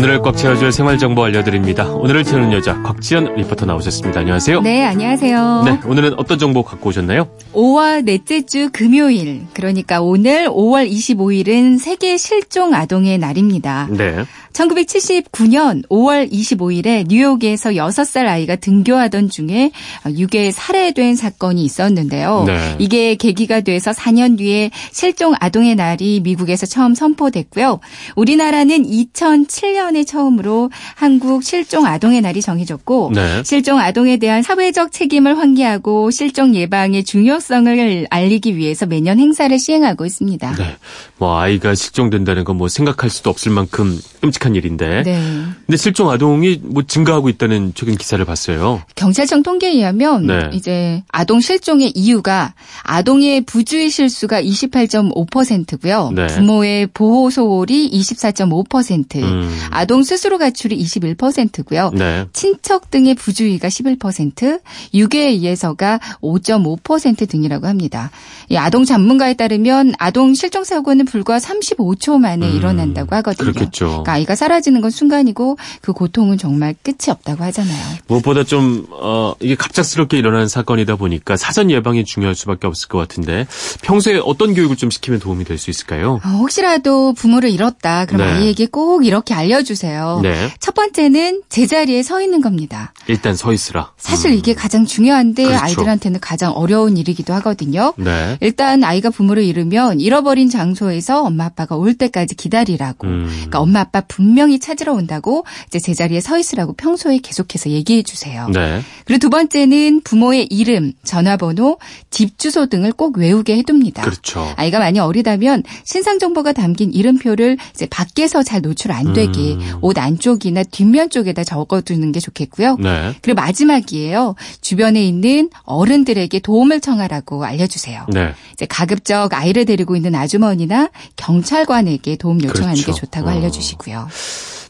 오늘을 꽉 채워줄 생활정보 알려드립니다. 오늘을 채우는 여자 곽지연 리포터 나오셨습니다. 안녕하세요. 네, 안녕하세요. 네, 오늘은 어떤 정보 갖고 오셨나요? 5월 넷째 주 금요일, 그러니까 오늘 5월 25일은 세계 실종 아동의 날입니다. 네. 1979년 5월 25일에 뉴욕에서 6살 아이가 등교하던 중에 유괴 살해된 사건이 있었는데요. 네. 이게 계기가 돼서 4년 뒤에 실종 아동의 날이 미국에서 처음 선포됐고요. 우리나라는 2007년 에 처음으로 한국 실종 아동의 날이 정해졌고 네. 실종 아동에 대한 사회적 책임을 환기하고 실종 예방의 중요성을 알리기 위해서 매년 행사를 시행하고 있습니다. 네. 뭐 아이가 실종된다는 건 뭐 생각할 수도 없을 만큼 끔찍한 일인데. 네. 근데 실종 아동이 뭐 증가하고 있다는 최근 기사를 봤어요. 경찰청 통계에 의하면 네. 이제 아동 실종의 이유가 아동의 부주의 실수가 28.5%고요. 네. 부모의 보호 소홀이 24.5%, 음. 아동 스스로 가출이 21%고요. 네. 친척 등의 부주의가 11%, 유괴에 의해서가 5.5% 등이라고 합니다. 이 아동 전문가에 따르면 아동 실종 사고는 불과 35초 만에 음, 일어난다고 하거든요. 그렇겠죠. 그러니까 아이가 사라지는 건 순간이고 그 고통은 정말 끝이 없다고 하잖아요. 무엇보다 좀, 어, 이게 갑작스럽게 일어나는 사건이다 보니까 사전 예방이 중요할 수밖에 없을 것 같은데 평소에 어떤 교육을 좀 시키면 도움이 될 수 있을까요? 어, 혹시라도 부모를 잃었다. 그럼 네. 아이에게 꼭 이렇게 알려 주세요. 네. 첫 번째는 제자리에 서 있는 겁니다. 일단 서 있으라. 사실 음. 이게 가장 중요한데 그렇죠. 아이들한테는 가장 어려운 일이기도 하거든요. 네. 일단 아이가 부모를 잃으면 잃어버린 장소에서 엄마 아빠가 올 때까지 기다리라고. 음. 그러니까 엄마 아빠 분명히 찾으러 온다고 이제 제자리에 서 있으라고 평소에 계속해서 얘기해 주세요. 네. 그리고 두 번째는 부모의 이름, 전화번호, 집 주소 등을 꼭 외우게 해둡니다. 그렇죠. 아이가 많이 어리다면 신상 정보가 담긴 이름표를 이제 밖에서 잘 노출 안 되게 음. 옷 안쪽이나 뒷면 쪽에다 적어두는 게 좋겠고요. 네. 그리고 마지막이에요. 주변에 있는 어른들에게 도움을 청하라고 알려주세요. 네. 이제 가급적 아이를 데리고 있는 아주머니나 경찰관에게 도움 요청하는 그렇죠. 게 좋다고 어. 알려주시고요.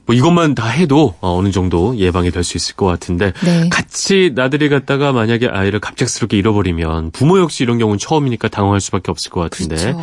뭐 이것만 다 해도 어, 어느 정도 예방이 될 수 있을 것 같은데 네. 같이 나들이 갔다가 만약에 아이를 갑작스럽게 잃어버리면 부모 역시 이런 경우는 처음이니까 당황할 수밖에 없을 것 같은데 그렇죠.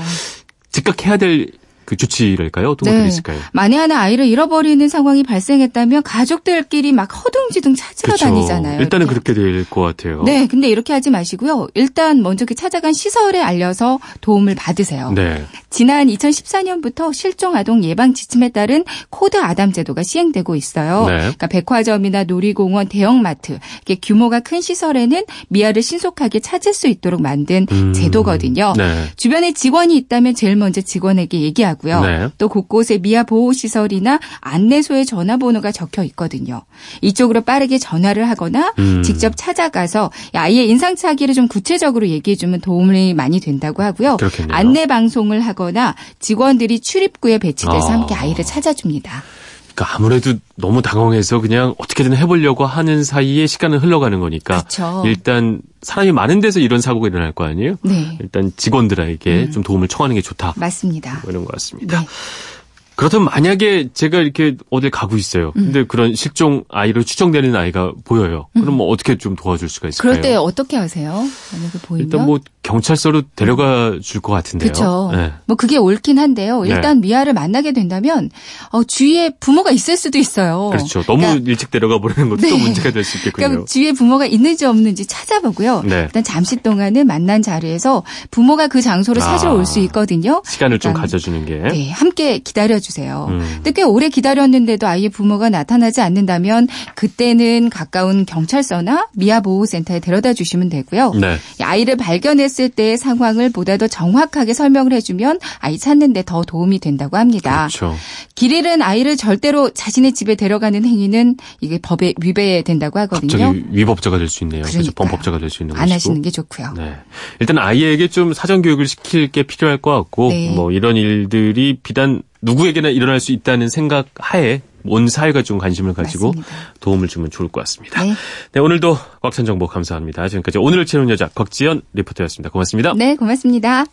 즉각 해야 될 그 조치랄까요? 어떤 것들이 있을까요? 만에 하나 아이를 잃어버리는 상황이 발생했다면 가족들끼리 막 허둥지둥 찾으러 그렇죠. 다니잖아요. 일단은 이렇게. 그렇게 될 것 같아요. 네, 근데 이렇게 하지 마시고요. 일단 먼저 그 찾아간 시설에 알려서 도움을 받으세요. 네. 지난 2014년부터 실종 아동 예방 지침에 따른 코드 아담 제도가 시행되고 있어요. 네. 그러니까 백화점이나 놀이공원, 대형마트, 이렇게 규모가 큰 시설에는 미아를 신속하게 찾을 수 있도록 만든 음. 제도거든요. 네. 주변에 직원이 있다면 제일 먼저 직원에게 얘기하고 요. 네. 또 곳곳에 미아 보호 시설이나 안내소의 전화번호가 적혀 있거든요. 이쪽으로 빠르게 전화를 하거나 음. 직접 찾아가서 아이의 인상착의를 좀 구체적으로 얘기해 주면 도움이 많이 된다고 하고요. 그렇겠네요. 안내 방송을 하거나 직원들이 출입구에 배치돼서 아. 함께 아이를 찾아줍니다. 그러니까 아무래도 너무 당황해서 그냥 어떻게든 해보려고 하는 사이에 시간은 흘러가는 거니까 그렇죠. 일단 사람이 많은 데서 이런 사고가 일어날 거 아니에요? 네, 일단 직원들에게 음. 좀 도움을 청하는 게 좋다. 맞습니다. 뭐 이런 것 같습니다. 네. 그렇다면 만약에 제가 이렇게 어딜 가고 있어요. 음. 근데 그런 실종 아이로 추정되는 아이가 보여요. 그럼 뭐 어떻게 좀 도와줄 수가 있을까요? 그럴 때 어떻게 하세요? 만약에 보이면? 일단 뭐 경찰서로 데려가 줄 것 같은데요. 그렇죠. 네. 뭐 그게 옳긴 한데요. 네. 일단 미아를 만나게 된다면 어, 주위에 부모가 있을 수도 있어요. 그렇죠. 너무 그러니까 일찍 데려가 버리는 것도 네. 또 문제가 될 수 있겠군요. 그러니까 주위에 부모가 있는지 없는지 찾아보고요. 네. 일단 잠시 동안은 만난 자리에서 부모가 그 찾으러 아. 올수 있거든요. 시간을 좀 가져주는 게. 네, 함께 기다려주세요. 음. 근데 꽤 오래 기다렸는데도 아이의 부모가 나타나지 않는다면 그때는 가까운 경찰서나 미아 보호센터에 데려다 주시면 되고요. 네. 이 아이를 발견했을 때의 상황을 보다 더 정확하게 설명을 해주면 아이 찾는데 더 도움이 된다고 합니다. 그렇죠. 길 잃은 아이를 절대로 자신의 집에 데려가는 행위는 이게 법에 위배된다고 하거든요. 갑자기 위법자가 될 수 있네요. 그러니까요. 범법자가 될 수 있는 안 것이고. 하시는 게 좋고요. 네. 일단 아이에게 좀 사전 교육을 시킬 게 필요할 것 같고 네. 뭐 이런 일들이 비단 누구에게나 일어날 수 있다는 생각 하에 온 사회가 좀 관심을 가지고 맞습니다. 도움을 주면 좋을 것 같습니다. 네. 네, 오늘도 꽉찬 정보 감사합니다. 지금까지 오늘을 채우는 여자 곽지연 리포터였습니다. 고맙습니다. 네, 고맙습니다.